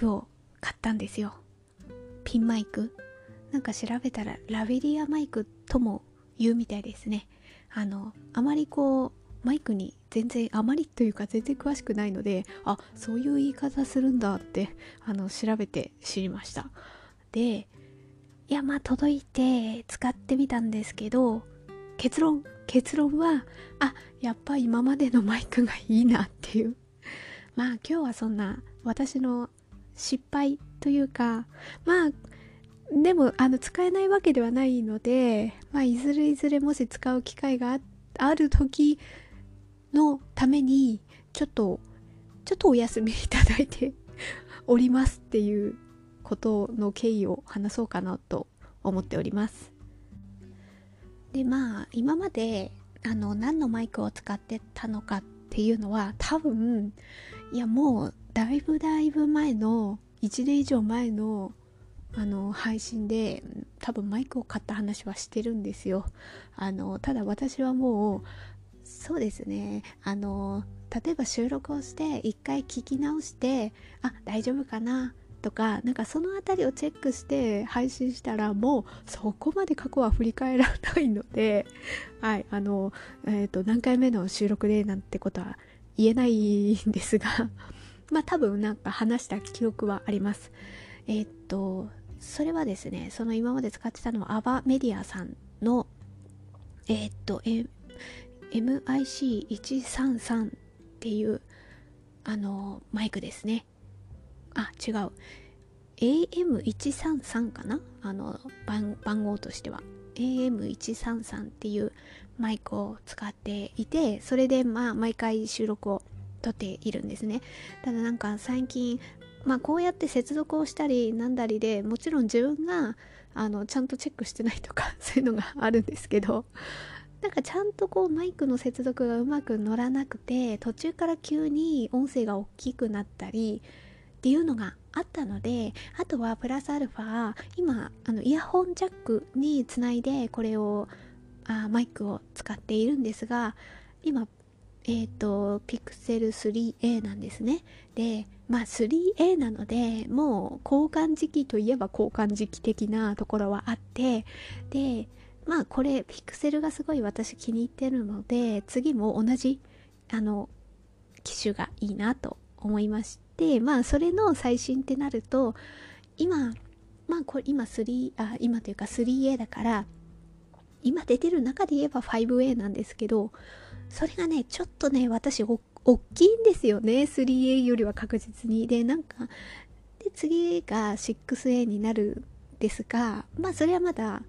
クを買ったんですよ。ピンマイク。なんか調べたらラベリアマイクとも言うみたいですね。あのあまりこうマイクに全然あまりというか全然詳しくないのであそういう言い方するんだってあの調べて知りました。でいやまあ届いて使ってみたんですけど結論結論はあやっぱ今までのマイクがいいなっていう。まあ今日はそんな私の失敗というかまあでもあの使えないわけではないので、まあ、いずれいずれもし使う機会がある時のためにちょっとちょっとお休みいただいて おりますっていうことの経緯を話そうかなと思っております。でまあ今まであの何のマイクを使ってたのかっていうのは多分いやもうだいぶだいぶ前の1年以上前のあの配信で多分マイクを買った話はしてるんですよ。あのただ私はもうそうですね。あの例えば収録をして一回聞き直してあ大丈夫かな？とかなんかその辺りをチェックして配信したらもうそこまで過去は振り返らないので はいあの、えーと、何回目の収録でなんてことは言えないんですが。まあ多分なんか話した記憶はあります。えっ、とそれはですねその今まで使ってたのはアバメディアさんのえっ、とえ MIC133 っていうあのマイクですね。あ違う。AM133 かな？あの番番号としては。AM133 っていうマイクを使っていてそれでまあ毎回収録を撮っているんですね。ただなんか最近まあこうやって接続をしたりなんだりでもちろん自分があのちゃんとチェックしてないとか そういうのがあるんですけどなんかちゃんとこうマイクの接続がうまく乗らなくて途中から急に音声が大きくなったりっていうのがあったのであとはプラスアルファ今あのイヤホンジャックにつないでこれをあマイクを使っているんですが今えっ、ー、と Pixel 3a なんですね。でまあ 3a なのでもう交換時期といえば交換時期的なところはあってでまあこれピクセルがすごい私気に入ってるので次も同じあの機種がいいなと思いましてまあそれの最新ってなると今まあこれ今3あ今というか 3A だから今出てる中で言えば 5A なんですけどそれがねちょっとね私お大きいんですよね。3A よりは確実に。でなんかで次が 6A になるんですがまあそれはまだ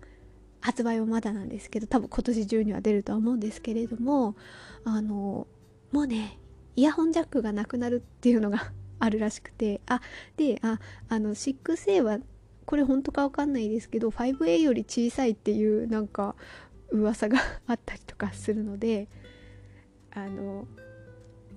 発売はまだなんですけど多分今年中には出るとは思うんですけれどもあのもうねイヤホンジャックがなくなるっていうのが あるらしくてあでああの 6A はこれ本当かわかんないですけど 5A より小さいっていうなんか噂が あったりとかするのであの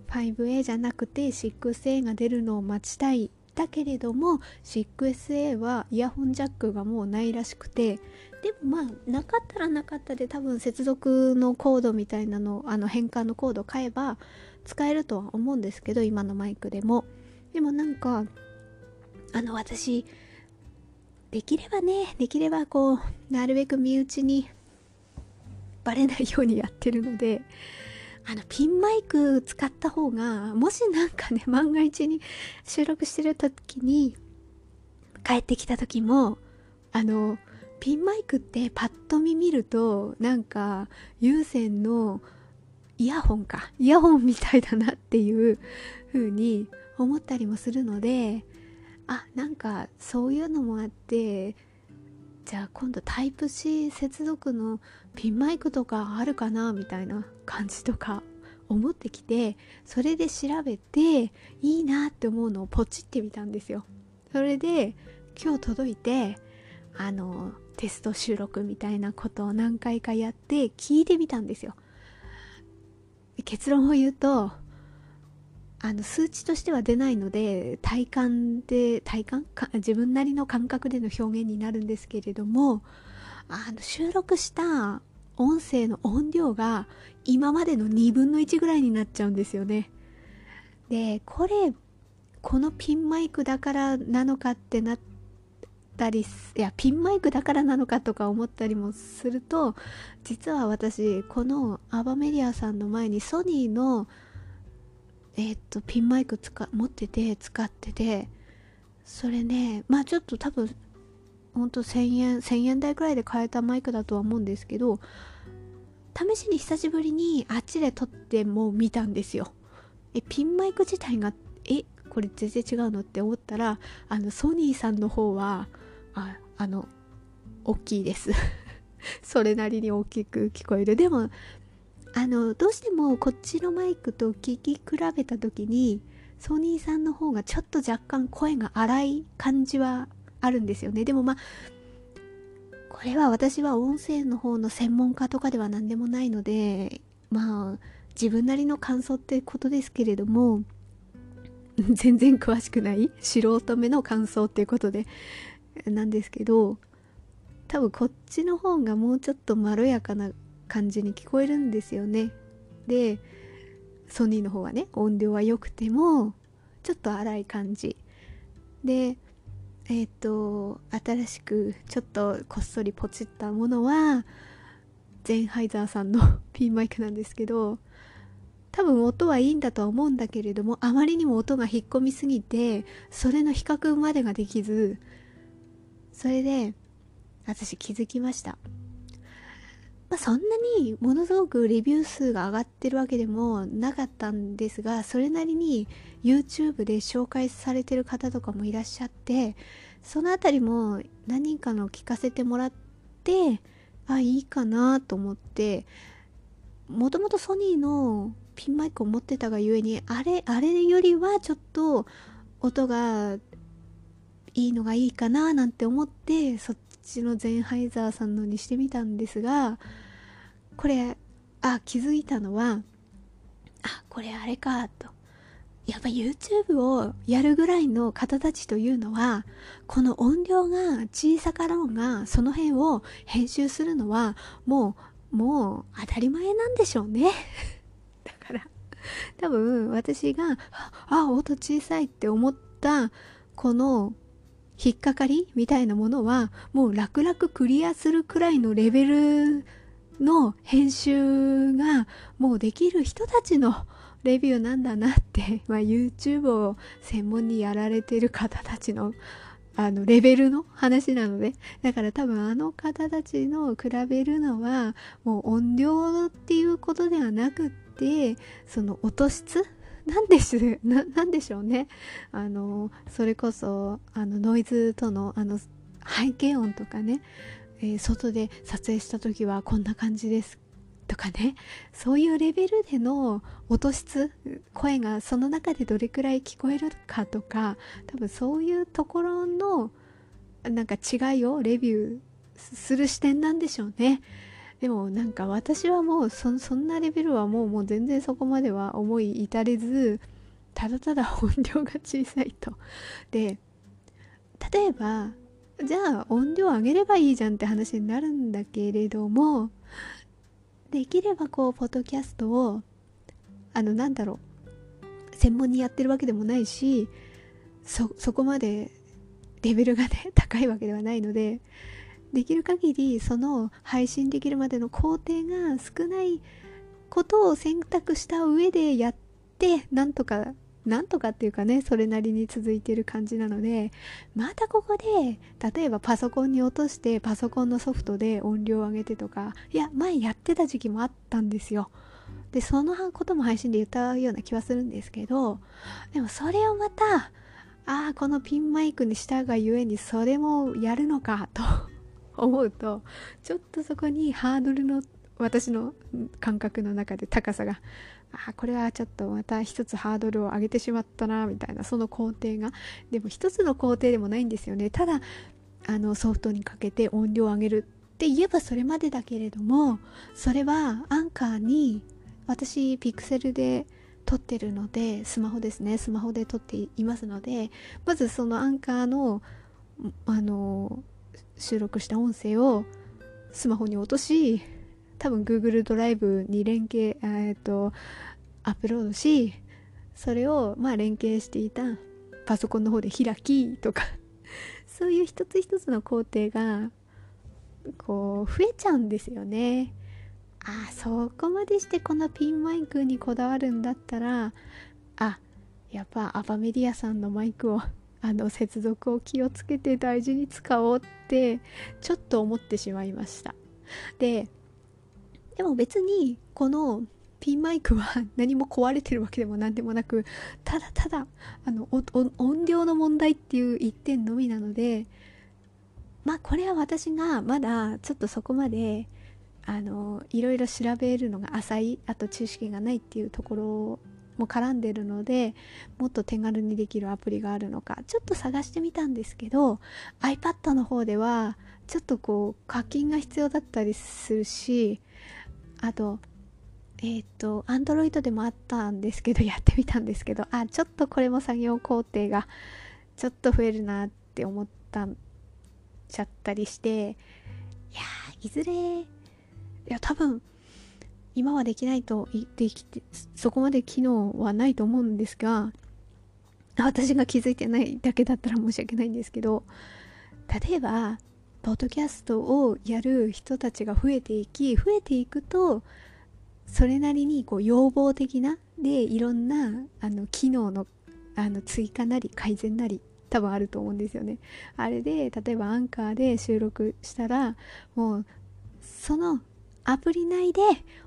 5A じゃなくて 6A が出るのを待ちたいだけれども 6A はイヤホンジャックがもうないらしくてでもまあなかったらなかったで多分接続のコードみたいなのあの変換のコード買えば使えるとは思うんですけど今のマイクでも。でもなんかあの私できればねできればこうなるべく身内にバレないようにやってるのであのピンマイク使った方がもしなんかね万が一に収録してる時に帰ってきた時もあのピンマイクってパッと見見るとなんか有線のイヤホンかイヤホンみたいだなっていう風に思ったりもするのであなんかそういうのもあってじゃあ今度タイプ C 接続のピンマイクとかあるかなみたいな感じとか思ってきてそれで調べていいなって思うのをポチってみたんですよ。それで今日届いてあのテスト収録みたいなことを何回かやって聞いてみたんですよ。結論を言うとあの数値としては出ないので体感で体感？か自分なりの感覚での表現になるんですけれどもあの収録した音声の音量が今までの2分の1ぐらいになっちゃうんですよね。でこれこのピンマイクだからなのかってなったりいやピンマイクだからなのかとか思ったりもすると実は私このアバメディアさんの前にソニーのえー、っとピンマイク使持ってて使っててそれねまあちょっと多分ほんと1000円1000円台くらいで買えたマイクだとは思うんですけど試しに久しぶりにあっちで撮っても見たんですよ。えピンマイク自体がえこれ全然違うのって思ったらあのソニーさんの方はああの大きいです。それなりに大きく聞こえる。でもあのどうしてもこっちのマイクと聞き比べた時にソニーさんの方がちょっと若干声が荒い感じはあるんですよね。でもまあこれは私は音声の方の専門家とかでは何でもないのでまあ自分なりの感想ってことですけれども 全然詳しくない素人目の感想っていうことでなんですけど多分こっちの方がもうちょっとまろやかな感じに聞こえるんですよね。でソニーの方はね音量は良くてもちょっと荒い感じ。でえっ、ー、と新しくちょっとこっそりポチったものはゼンハイザーさんの ピンマイクなんですけど多分音はいいんだとは思うんだけれどもあまりにも音が引っ込みすぎてそれの比較までができずそれで私気づきました。まあ、そんなにものすごくレビュー数が上がってるわけでもなかったんですがそれなりに YouTube で紹介されてる方とかもいらっしゃってその辺りも何人かの聞かせてもらってあいいかなと思ってもともとソニーのピンマイクを持ってたがゆえにあれあれよりはちょっと音がいいのがいいかななんて思ってそっちのゼンハイザーさんのにしてみたんですがこれあ気づいたのはあこれあれかとやっぱ YouTube をやるぐらいの方たちというのはこの音量が小さかろうがその辺を編集するのはもうもう当たり前なんでしょうねだから多分私があ音小さいって思ったこの引っかかりみたいなものはもう楽々クリアするくらいのレベルの編集がもうできる人たちのレビューなんだなって、まあ、YouTube を専門にやられてる方たちのあのレベルの話なのでだから多分あの方たちの比べるのはもう音量っていうことではなくってその音質なんでしななんでしょうね。あのそれこそあのノイズとのあの背景音とかね、えー、外で撮影した時はこんな感じですとかね。そういうレベルでの音質声がその中でどれくらい聞こえるかとか多分そういうところのなんか違いをレビューする視点なんでしょうね。でもなんか私はもうそんなレベルはもうもう全然そこまでは思い至れずただただ音量が小さいと。で例えばじゃあ音量上げればいいじゃんって話になるんだけれどもできればこうポッドキャストをあのなんだろう専門にやってるわけでもないしそこまでレベルがね高いわけではないのでできる限りその配信できるまでの工程が少ないことを選択した上でやってなんとかなんとかっていうかねそれなりに続いてる感じなのでまたここで例えばパソコンに落としてパソコンのソフトで音量を上げてとかいや前やってた時期もあったんですよ。でそのことも配信で言ったような気はするんですけどでもそれをまたああこのピンマイクにしたがゆえにそれもやるのかと思うとちょっとそこにハードルの私の感覚の中で高さがあこれはちょっとまた一つハードルを上げてしまったなみたいなその工程が。でも一つの工程でもないんですよね。ただあのソフトにかけて音量を上げるって言えばそれまでだけれどもそれはアンカーに私ピクセルで撮ってるのでスマホですね。スマホで撮っていますのでまずそのアンカーのあの収録した音声をスマホに落とし多分 Google ドライブに連携、えー、とアップロードしそれをまあ連携していたパソコンの方で開きとか そういう一つ一つの工程がこう増えちゃうんですよね。あそこまでしてこのピンマイクにこだわるんだったらあやっぱアバメディアさんのマイクをあの接続を気をつけて大事に使おうってちょっと思ってしまいました。ででも別にこのピンマイクは何も壊れてるわけでも何でもなくただただあの音量の問題っていう一点のみなのでまあこれは私がまだちょっとそこまであのいろいろ調べるのが浅いあと知識がないっていうところも絡んでるのでもっと手軽にできるアプリがあるのかちょっと探してみたんですけど iPad の方ではちょっとこう課金が必要だったりするしあとえっ、ー、と Android でもあったんですけど やってみたんですけどあちょっとこれも作業工程がちょっと増えるなって思ったちゃったりしていやいずれいや多分今はできないと言ってきてそこまで機能はないと思うんですが私が気づいてないだけだったら申し訳ないんですけど例えばポッドキャストをやる人たちが増えていき増えていくとそれなりにこう要望的なでいろんなあの機能のあの追加なり改善なり多分あると思うんですよね。あれで例えばアンカーで収録したらもうそのアプリ内で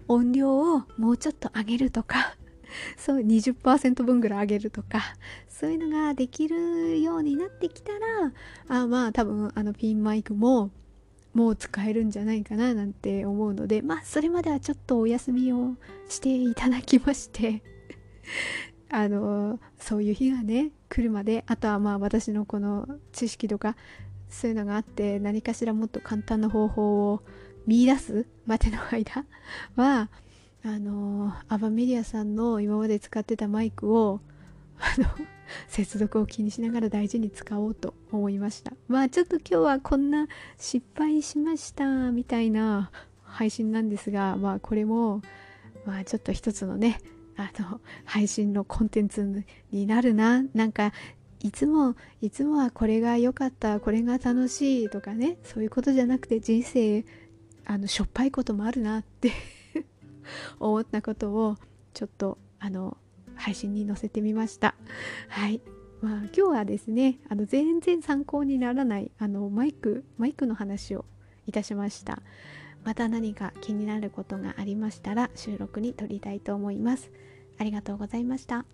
音量をもうちょっと上げるとか そう20%分ぐらい上げるとかそういうのができるようになってきたらあまあ多分あのピンマイクももう使えるんじゃないかななんて思うのでまあそれまではちょっとお休みをしていただきまして あのそういう日がね来るまであとはまあ私のこの知識とかそういうのがあって何かしらもっと簡単な方法を見出す？までの間？はあのアバメディアさんの今まで使ってたマイクをあの 接続を気にしながら大事に使おうと思いました。まあちょっと今日はこんな失敗しましたみたいな配信なんですがまあこれもまあちょっと一つのねあの配信のコンテンツになるな。なんかいつもいつもはこれが良かったこれが楽しいとかねそういうことじゃなくて人生あのしょっぱいこともあるなって 思ったことをちょっとあの配信に載せてみました。はい。まあ今日はですねあの全然参考にならないあのマイクマイクの話をいたしました。また何か気になることがありましたら収録に撮りたいと思います。ありがとうございました。